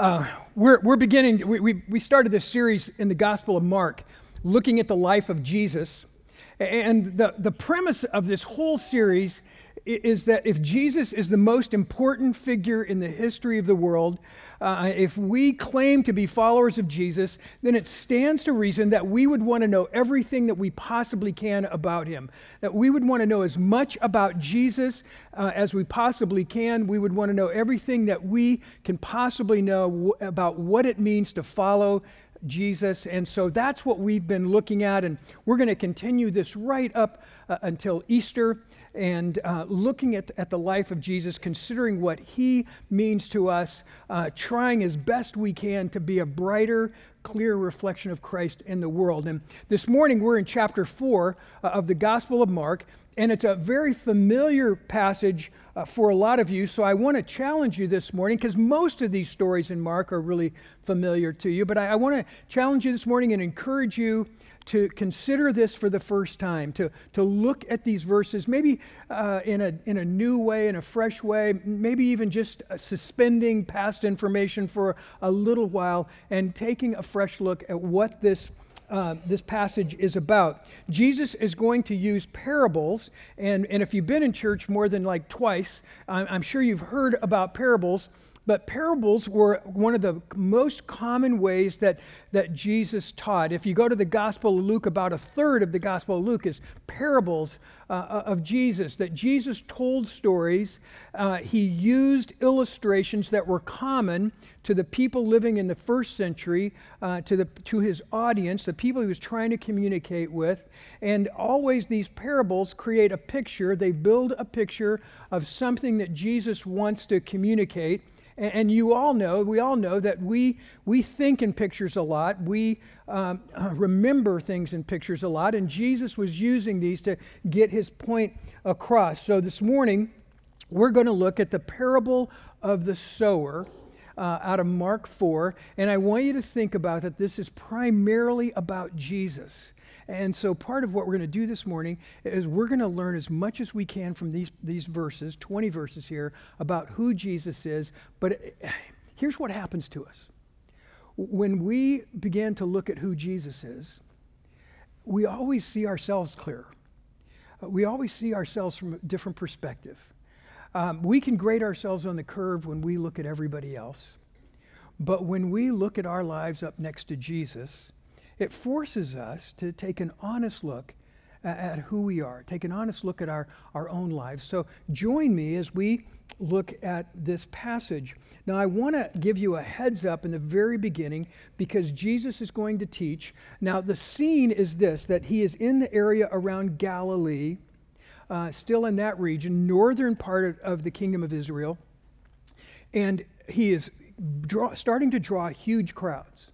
Uh, we're, we're beginning, we, we, we started this series in the Gospel of Mark, looking at the life of Jesus. And the, the premise of this whole series is that if Jesus is the most important figure in the history of the world, uh, if we claim to be followers of Jesus, then it stands to reason that we would want to know everything that we possibly can about him. That we would want to know as much about Jesus uh, as we possibly can. We would want to know everything that we can possibly know w- about what it means to follow Jesus. And so that's what we've been looking at, and we're going to continue this right up uh, until Easter and uh, looking at, at the life of Jesus, considering what he means to us, uh, trying as best we can to be a brighter, clear reflection of Christ in the world. And this morning we're in chapter 4 uh, of the Gospel of Mark, and it's a very familiar passage uh, for a lot of you. So I want to challenge you this morning because most of these stories in Mark are really familiar to you. But I, I want to challenge you this morning and encourage you to consider this for the first time, to, to look at these verses, maybe uh, in, a, in a new way, in a fresh way, maybe even just uh, suspending past information for a little while and taking a fresh look at what this. Uh, this passage is about. Jesus is going to use parables, and, and if you've been in church more than like twice, I'm, I'm sure you've heard about parables. But parables were one of the most common ways that, that Jesus taught. If you go to the Gospel of Luke, about a third of the Gospel of Luke is parables uh, uh, of Jesus, that Jesus told stories. Uh, he used illustrations that were common to the people living in the first century, uh, to, the, to his audience, the people he was trying to communicate with. And always these parables create a picture, they build a picture of something that Jesus wants to communicate. And, and you all know, we all know that we, we think in pictures a lot. We um, remember things in pictures a lot. And Jesus was using these to get his point across. So this morning, we're going to look at the parable of the sower. Uh, out of Mark 4. And I want you to think about that this is primarily about Jesus. And so, part of what we're going to do this morning is we're going to learn as much as we can from these, these verses, 20 verses here, about who Jesus is. But here's what happens to us when we begin to look at who Jesus is, we always see ourselves clearer. We always see ourselves from a different perspective. Um, we can grade ourselves on the curve when we look at everybody else. But when we look at our lives up next to Jesus, it forces us to take an honest look at who we are, take an honest look at our, our own lives. So join me as we look at this passage. Now, I want to give you a heads up in the very beginning because Jesus is going to teach. Now, the scene is this that he is in the area around Galilee, uh, still in that region, northern part of, of the kingdom of Israel, and he is draw, starting to draw huge crowds.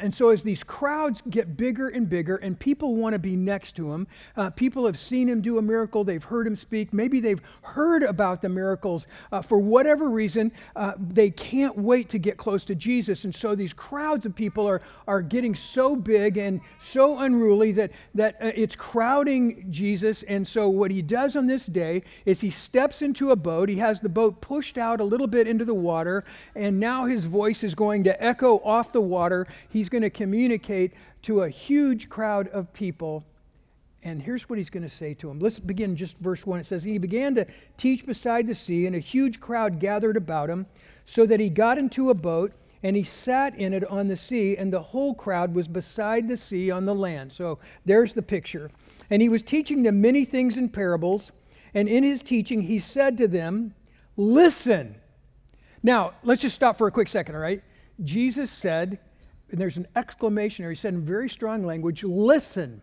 And so, as these crowds get bigger and bigger, and people want to be next to him, uh, people have seen him do a miracle, they've heard him speak, maybe they've heard about the miracles. Uh, for whatever reason, uh, they can't wait to get close to Jesus. And so, these crowds of people are, are getting so big and so unruly that, that uh, it's crowding Jesus. And so, what he does on this day is he steps into a boat, he has the boat pushed out a little bit into the water, and now his voice is going to echo off the water. He's he's going to communicate to a huge crowd of people. And here's what he's going to say to them. Let's begin just verse 1. It says, He began to teach beside the sea, and a huge crowd gathered about him, so that he got into a boat, and he sat in it on the sea, and the whole crowd was beside the sea on the land. So there's the picture. And he was teaching them many things in parables, and in his teaching he said to them, Listen. Now, let's just stop for a quick second, all right? Jesus said, and there's an exclamation there. He said in very strong language, listen.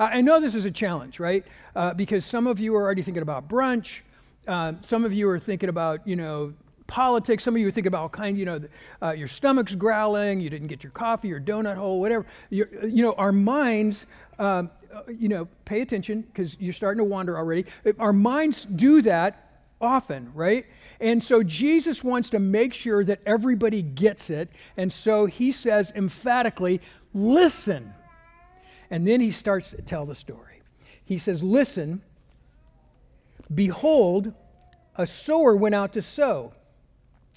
I know this is a challenge, right? Uh, because some of you are already thinking about brunch. Uh, some of you are thinking about, you know, politics. Some of you thinking about kind, you know, uh, your stomach's growling. You didn't get your coffee, your donut hole, whatever. You're, you know, our minds, um, uh, you know, pay attention because you're starting to wander already. Our minds do that often, right? And so Jesus wants to make sure that everybody gets it. And so he says emphatically, listen. And then he starts to tell the story. He says, Listen, behold, a sower went out to sow.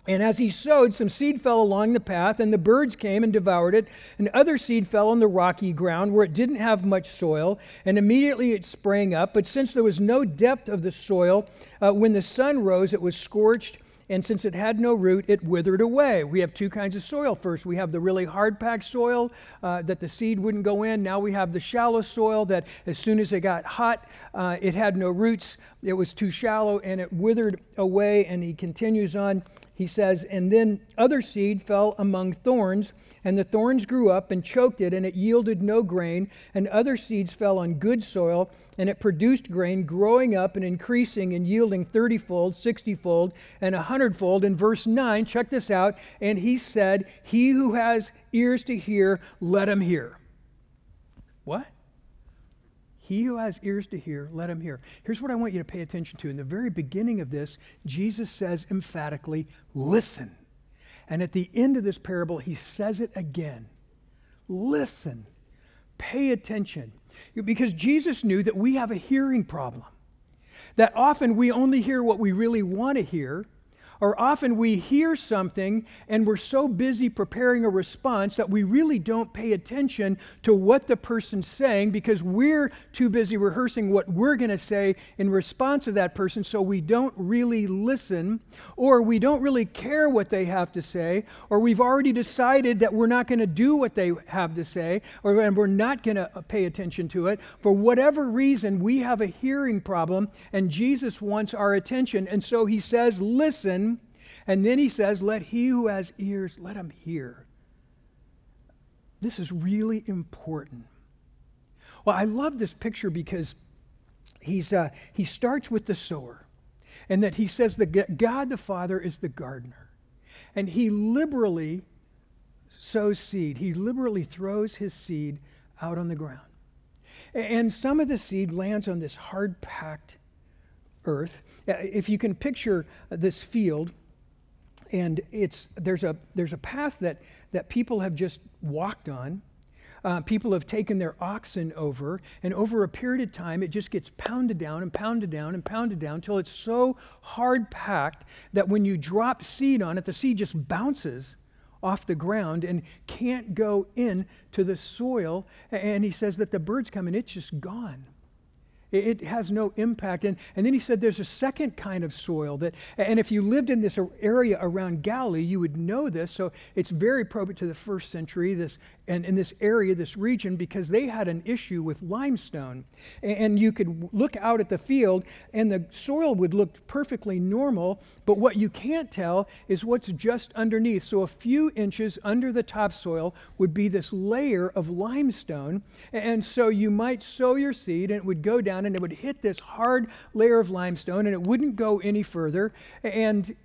And as he sowed, some seed fell along the path, and the birds came and devoured it. And other seed fell on the rocky ground where it didn't have much soil, and immediately it sprang up. But since there was no depth of the soil, uh, when the sun rose, it was scorched and since it had no root, it withered away. We have two kinds of soil. First, we have the really hard packed soil uh, that the seed wouldn't go in. Now we have the shallow soil that, as soon as it got hot, uh, it had no roots. It was too shallow and it withered away. And he continues on. He says, And then other seed fell among thorns, and the thorns grew up and choked it, and it yielded no grain. And other seeds fell on good soil, and it produced grain, growing up and increasing and yielding thirtyfold, sixtyfold, and a hundredfold. In verse 9, check this out. And he said, He who has ears to hear, let him hear. What? He who has ears to hear, let him hear. Here's what I want you to pay attention to. In the very beginning of this, Jesus says emphatically, listen. And at the end of this parable, he says it again listen, pay attention. Because Jesus knew that we have a hearing problem, that often we only hear what we really want to hear or often we hear something and we're so busy preparing a response that we really don't pay attention to what the person's saying because we're too busy rehearsing what we're going to say in response to that person, so we don't really listen, or we don't really care what they have to say, or we've already decided that we're not going to do what they have to say, or and we're not going to uh, pay attention to it. For whatever reason, we have a hearing problem, and Jesus wants our attention. And so he says, Listen and then he says, Let he who has ears, let him hear. This is really important. Well, I love this picture because he's, uh, he starts with the sower, and that he says that God the Father is the gardener. And he liberally sows seed, he liberally throws his seed out on the ground. And some of the seed lands on this hard packed earth. Uh, if you can picture this field, and it's there's a there's a path that that people have just walked on. Uh, people have taken their oxen over and over a period of time it just gets pounded down and pounded down and pounded down until it's so hard packed that when you drop seed on it the seed just bounces off the ground and can't go in to the soil. And he says that the birds come and it's just gone it has no impact. And, and then he said there's a second kind of soil that, and if you lived in this area around Galilee, you would know this. So it's very appropriate to the first century, this, and in this area, this region, because they had an issue with limestone. And you could look out at the field, and the soil would look perfectly normal, but what you can't tell is what's just underneath. So a few inches under the topsoil would be this layer of limestone. And so you might sow your seed, and it would go down down and it would hit this hard layer of limestone and it wouldn't go any further. And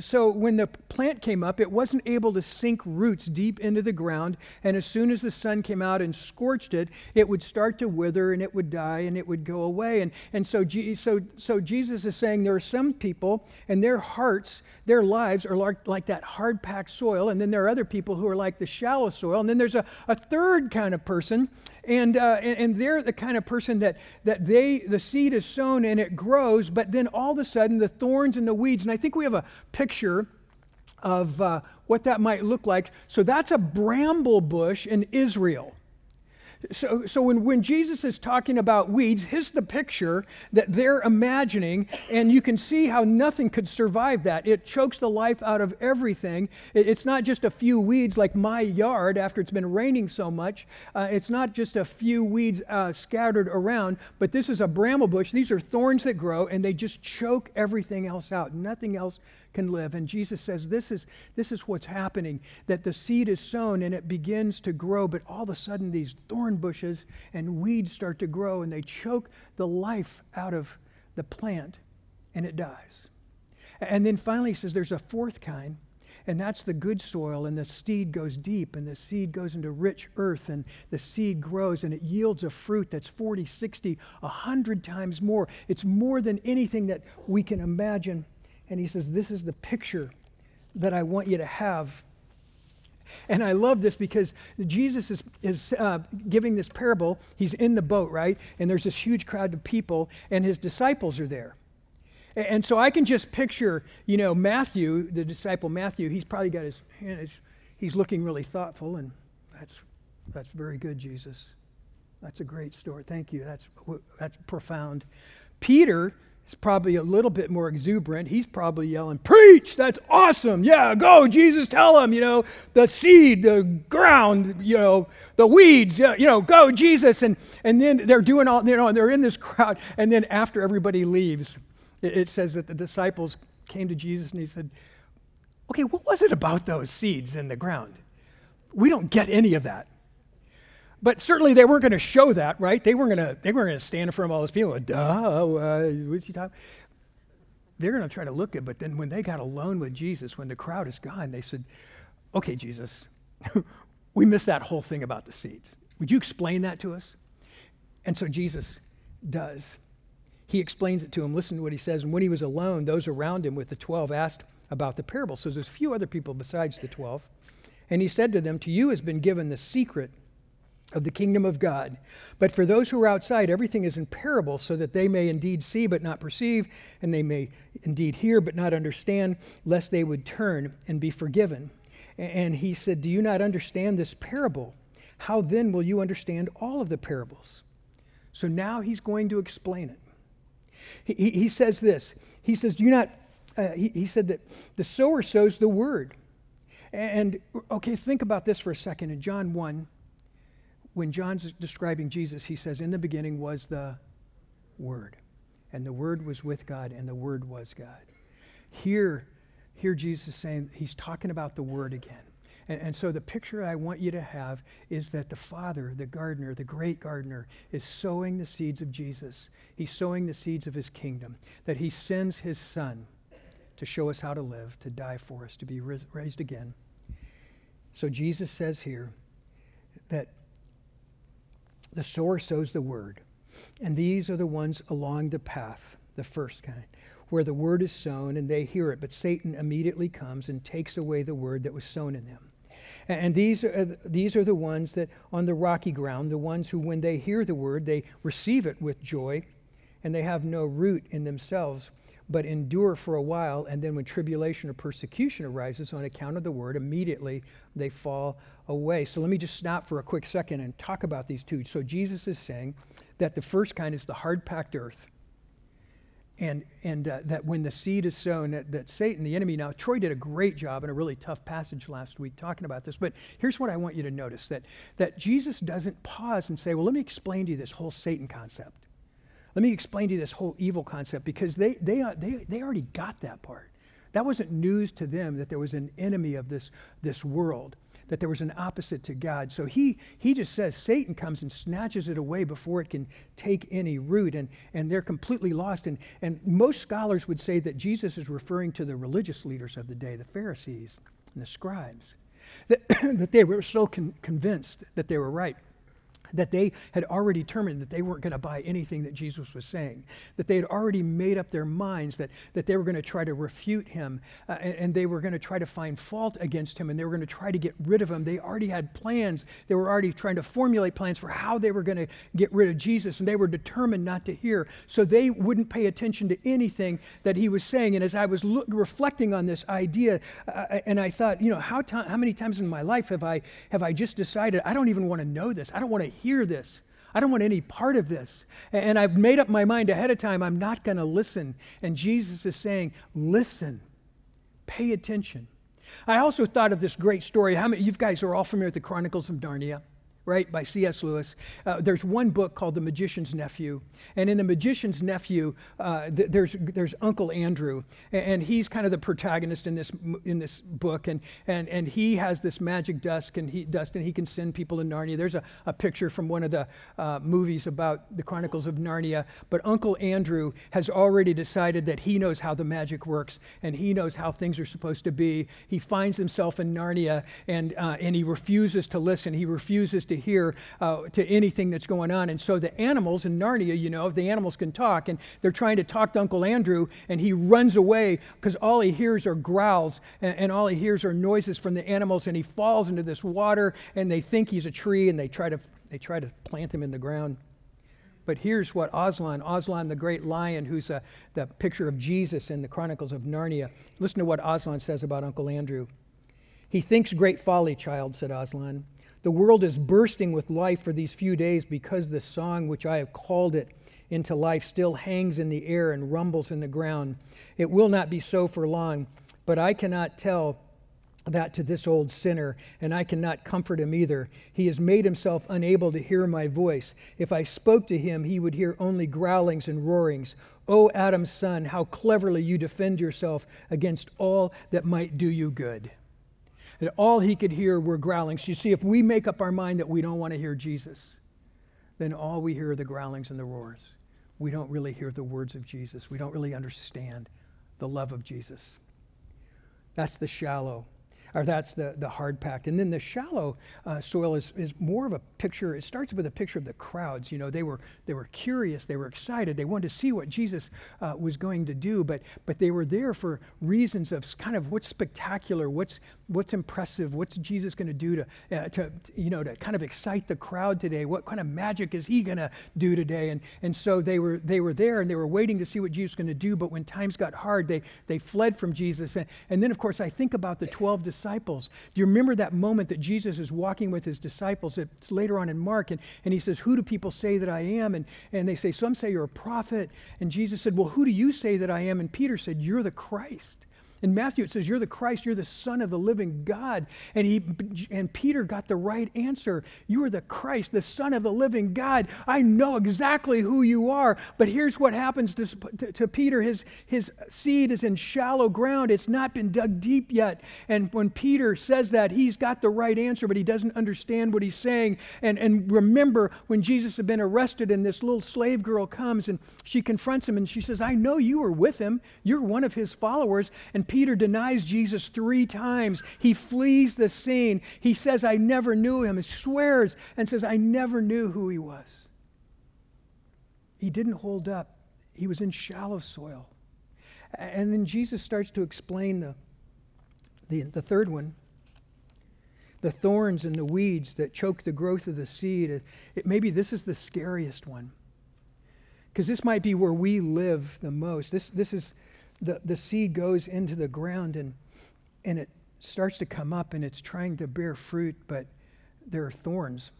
so when the plant came up, it wasn't able to sink roots deep into the ground. And as soon as the sun came out and scorched it, it would start to wither and it would die and it would go away. And, and so, so, so Jesus is saying there are some people and their hearts, their lives are like, like that hard packed soil. And then there are other people who are like the shallow soil. And then there's a, a third kind of person and, uh, and, and, they're the kind of person that, that they, the seed is sown and it grows, but then all of a sudden the thorns and the weeds, and I think we have a picture of uh, what that might look like. So that's a bramble bush in Israel. So, so when, when Jesus is talking about weeds, here's the picture that they're imagining, and you can see how nothing could survive that. It chokes the life out of everything. It, it's not just a few weeds like my yard after it's been raining so much. Uh, it's not just a few weeds uh, scattered around, but this is a bramble bush. These are thorns that grow, and they just choke everything else out. Nothing else can live. And Jesus says this is, this is what's happening that the seed is sown and it begins to grow, but all of a sudden these thorn bushes and weeds start to grow and they choke the life out of the plant and it dies. And then finally he says there's a fourth kind. And that's the good soil, and the seed goes deep, and the seed goes into rich earth, and the seed grows, and it yields a fruit that's 40, 60, 100 times more. It's more than anything that we can imagine. And he says, This is the picture that I want you to have. And I love this because Jesus is, is uh, giving this parable. He's in the boat, right? And there's this huge crowd of people, and his disciples are there. And so I can just picture, you know, Matthew, the disciple Matthew, he's probably got his hand, his, he's looking really thoughtful, and that's, that's very good, Jesus. That's a great story. Thank you. That's, that's profound. Peter is probably a little bit more exuberant. He's probably yelling, Preach! That's awesome! Yeah, go, Jesus, tell him, you know, the seed, the ground, you know, the weeds, you know, go, Jesus. And, and then they're doing all, you know, and they're in this crowd. And then after everybody leaves, it, it says that the disciples came to Jesus and he said, Okay, what was it about those seeds in the ground? We don't get any of that. But certainly they weren't going to show that, right? They weren't going to they weren't going to stand in front of all those people. Duh, uh, what's he talking? They're going to try to look at, but then when they got alone with Jesus, when the crowd is gone, they said, "Okay, Jesus, we missed that whole thing about the seeds. Would you explain that to us?" And so Jesus does he explains it to him. Listen to what he says. And when he was alone, those around him with the 12 asked about the parable. So there's a few other people besides the 12. And he said to them, To you has been given the secret of the kingdom of God. But for those who are outside, everything is in parable, so that they may indeed see but not perceive, and they may indeed hear but not understand, lest they would turn and be forgiven. And he said, Do you not understand this parable? How then will you understand all of the parables? So now he's going to explain it. He, he says this. He says, Do you not, uh, he, he said that the sower sows the word. And, okay, think about this for a second. In John 1, when John's describing Jesus, he says, In the beginning was the Word, and the Word was with God, and the Word was God. Here, here Jesus is saying, he's talking about the Word again. And, and, so the picture I want you to have is that the Father, the gardener, the great gardener, is sowing the seeds of Jesus. He's sowing the seeds of his kingdom, that he sends his Son to show us how to live, to die for us, to be raised again. So Jesus says here that the sower sows the word, and these are the ones along the path, the first kind where the word is sown and they hear it, but Satan immediately comes and takes away the word that was sown in them. And these are, uh, these are the ones that on the rocky ground, the ones who, when they hear the word, they receive it with joy, and they have no root in themselves, but endure for a while. And then, when tribulation or persecution arises on account of the word, immediately they fall away. So, let me just stop for a quick second and talk about these two. So, Jesus is saying that the first kind is the hard packed earth and, and uh, that when the seed is sown, that, that Satan, the enemy, now Troy did a great job in a really tough passage last week talking about this, but here's what I want you to notice that, that Jesus doesn't pause and say, well, let me explain to you this whole Satan concept. Let me explain to you this whole evil concept because they, they, they, they already got that part. That wasn't news to them that there was an enemy of this, this world that there was an opposite to God. So he, he just says Satan comes and snatches it away before it can take any root, and, and they're completely lost. And, and most scholars would say that Jesus is referring to the religious leaders of the day, the Pharisees and the scribes, that, that they were so con- convinced that they were right that they had already determined that they weren't going to buy anything that Jesus was saying, that they had already made up their minds that, that they were going to try to refute him uh, and, and, they were going to try to find fault against him and they were going to try to get rid of him. They already had plans. They were already trying to formulate plans for how they were going to get rid of Jesus and they were determined not to hear. So they wouldn't pay attention to anything that he was saying. And as I was reflecting on this idea, uh, and I thought, you know, how, to- how many times in my life have I, have I just decided I don't even want to know this? I don't want to hear this. I don't want any part of this. And I've made up my mind ahead of time, I'm not going to listen. And Jesus is saying, listen, pay attention. I also thought of this great story. How many, you guys are all familiar with the Chronicles of Narnia? Right, by C.S. Lewis. Uh, there's one book called The Magician's Nephew. And in The Magician's Nephew, uh, th- there's, there's Uncle Andrew. And, and, he's kind of the protagonist in this, in this book. And, and, and he has this magic dust and, he, dust, and he can send people to Narnia. There's a, a picture from one of the uh, movies about the Chronicles of Narnia. But Uncle Andrew has already decided that he knows how the magic works and he knows how things are supposed to be. He finds himself in Narnia and, uh, and he refuses to listen. He refuses to to hear uh, to anything that's going on. And so the animals in Narnia, you know, the animals can talk, and they're trying to talk to Uncle Andrew, and he runs away because all he hears are growls, and, and all he hears are noises from the animals, and he falls into this water, and they think he's a tree, and they try to they try to plant him in the ground. but here's what Aslan, Aslan the great lion, who's a, the picture of Jesus in the Chronicles of Narnia, listen to what Aslan says about Uncle Andrew. He thinks great folly, child, said Aslan. The world is bursting with life for these few days because the song which I have called it into life still hangs in the air and rumbles in the ground. It will not be so for long, but I cannot tell that to this old sinner, and I cannot comfort him either. He has made himself unable to hear my voice. If I spoke to him, he would hear only growlings and roarings. O Adam's son, how cleverly you defend yourself against all that might do you good that all he could hear were growlings. You see, if we make up our mind that we don't want to hear Jesus, then all we hear are the growlings and the roars. We don't really hear the words of Jesus. We don't really understand the love of Jesus. That's the shallow or that's the, the hard packed. And then the shallow uh, soil is, is more of a picture. It starts with a picture of the crowds. You know, they were, they were curious, they were excited, they wanted to see what Jesus uh, was going to do, but, but they were there for reasons of kind of what's spectacular, what's, what's impressive, what's Jesus going to do to, uh, to, you know, to kind of excite the crowd today? What kind of magic is he going to do today? And, and so they were, they were there and they were waiting to see what Jesus was going to do, but when times got hard, they, they fled from Jesus. And, and then, of course, I think about the 12 disciples disciples. Do you remember that moment that Jesus is walking with his disciples? It's later on in Mark, and, and he says, Who do people say that I am? And, and they say, Some say you're a prophet. And Jesus said, Well, who do you say that I am? And Peter said, You're the Christ. In Matthew, it says, You're the Christ, you're the Son of the living God. And, he, and Peter got the right answer. You are the Christ, the Son of the living God. I know exactly who you are. But here's what happens to, to, to Peter his, his seed is in shallow ground, it's not been dug deep yet. And when Peter says that, he's got the right answer, but he doesn't understand what he's saying. And, and remember when Jesus had been arrested, and this little slave girl comes and she confronts him and she says, I know you were with him, you're one of his followers. And Peter denies Jesus three times. He flees the scene. He says, I never knew him. He swears and says, I never knew who he was. He didn't hold up, he was in shallow soil. And then Jesus starts to explain the, the, the third one the thorns and the weeds that choke the growth of the seed. It, it, maybe this is the scariest one. Because this might be where we live the most. This, this is the, the seed goes into the ground and, and it starts to come up and it's trying to bear fruit, but there are thorns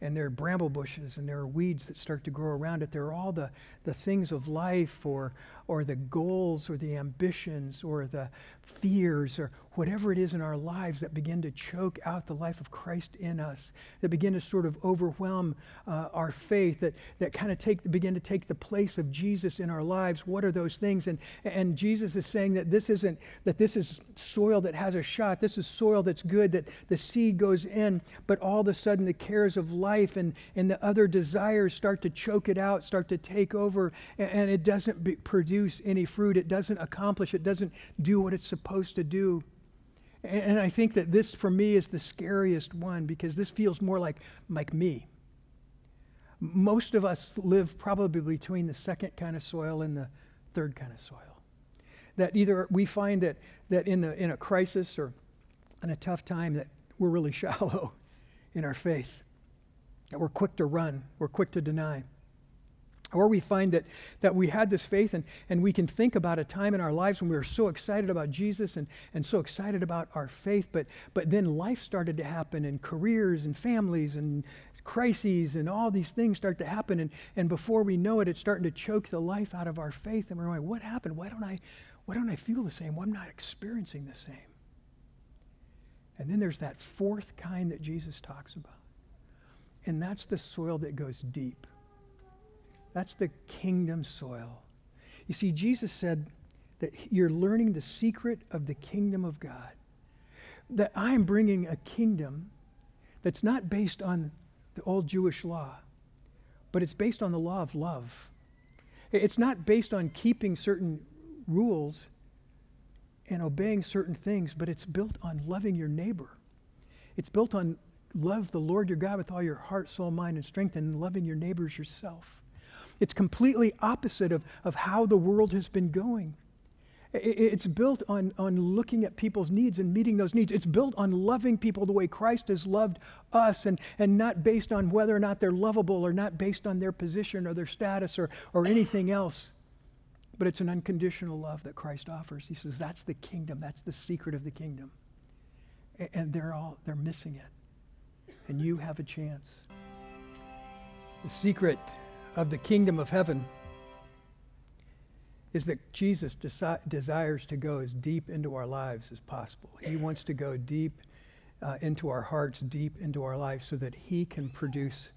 and there are bramble bushes and there are weeds that start to grow around it. There are all the, the things of life or, or the goals or the ambitions or the fears or whatever it is in our lives that begin to choke out the life of Christ in us, that begin to sort of overwhelm uh, our faith, that, that kind of take, begin to take the place of Jesus in our lives. What are those things? And, and Jesus is saying that this isn't, that this is soil that has a shot. This is soil that's good, that the seed goes in, but all of a sudden the cares of life and, and the other desires start to choke it out, start to take over, and, and it doesn't be, produce any fruit. It doesn't accomplish, it doesn't do what it's supposed to do. And I think that this, for me, is the scariest one because this feels more like, like me. Most of us live probably between the second kind of soil and the third kind of soil. That either we find that, that in, the, in a crisis or in a tough time that we're really shallow in our faith, we're quick to run, we're quick to deny. Or we find that, that we had this faith and, and we can think about a time in our lives when we were so excited about Jesus and, and so excited about our faith, but, but then life started to happen and careers and families and crises and all these things start to happen. And, and before we know it, it's starting to choke the life out of our faith. And we're going, what happened? Why don't I, why don't I feel the same? Why am I not experiencing the same? And then there's that fourth kind that Jesus talks about. And that's the soil that goes deep that's the kingdom soil. You see, Jesus said that you're learning the secret of the kingdom of God. That I'm bringing a kingdom that's not based on the old Jewish law, but it's based on the law of love. It's not based on keeping certain rules and obeying certain things, but it's built on loving your neighbor. It's built on love the Lord your God with all your heart, soul, mind, and strength, and loving your neighbors yourself. It's completely opposite of, of how the world has been going. It's built on, on looking at people's needs and meeting those needs. It's built on loving people the way Christ has loved us and, and not based on whether or not they're lovable or not based on their position or their status or, or anything else. But it's an unconditional love that Christ offers. He says that's the kingdom, that's the secret of the kingdom. And they're all they're missing it. And you have a chance. The secret of the kingdom of heaven is that Jesus desi- desires to go as deep into our lives as possible. He wants to go deep uh, into our hearts, deep into our lives, so that He can produce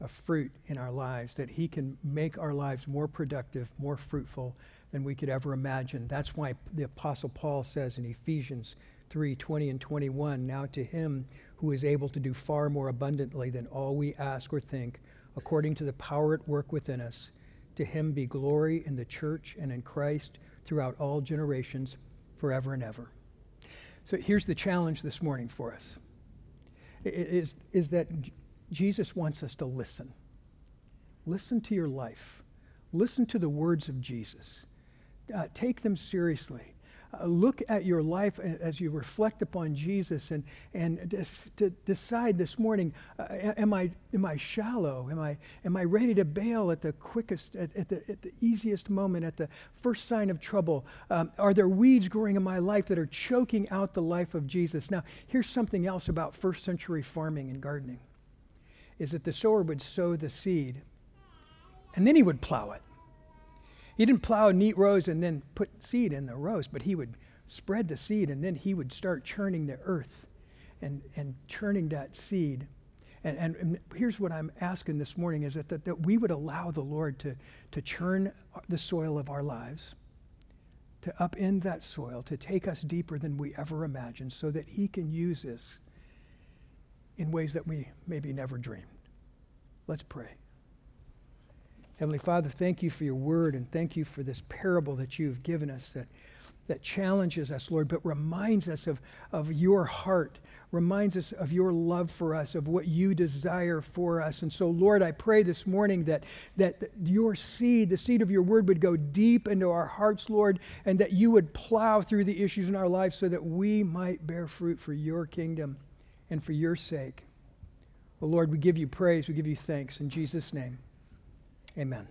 a fruit in our lives, that He can make our lives more productive, more fruitful than we could ever imagine. That's why the Apostle Paul says in Ephesians 3 20 and 21 Now to Him who is able to do far more abundantly than all we ask or think, according to the power at work within us to him be glory in the church and in Christ throughout all generations, forever and ever. So here's the challenge this morning for us is, is that Jesus wants us to listen. Listen to your life. Listen to the words of Jesus. Uh, take them seriously. Uh, look at your life as you reflect upon Jesus and, and to decide this morning uh, am, I, am I shallow? Am I, am I ready to bail at the quickest, at, at, the, at the easiest moment, at the first sign of trouble? Um, are there weeds growing in my life that are choking out the life of Jesus? Now, here's something else about first century farming and gardening is that the sower would sow the seed and then he would plow it. He didn't plow neat rows and then put seed in the rows, but he would spread the seed and then he would start churning the earth and, and churning that seed. And, and, and here's what I'm asking this morning is that, that, that we would allow the Lord to, to churn the soil of our lives, to upend that soil, to take us deeper than we ever imagined, so that he can use us in ways that we maybe never dreamed. Let's pray. Heavenly Father, thank you for your word and thank you for this parable that you've given us that, that challenges us, Lord, but reminds us of, of your heart, reminds us of your love for us, of what you desire for us. And so, Lord, I pray this morning that, that, your seed, the seed of your word, would go deep into our hearts, Lord, and that you would plow through the issues in our lives so that we might bear fruit for your kingdom and for your sake. Well, Lord, we give you praise, we give you thanks in Jesus' name. Amen.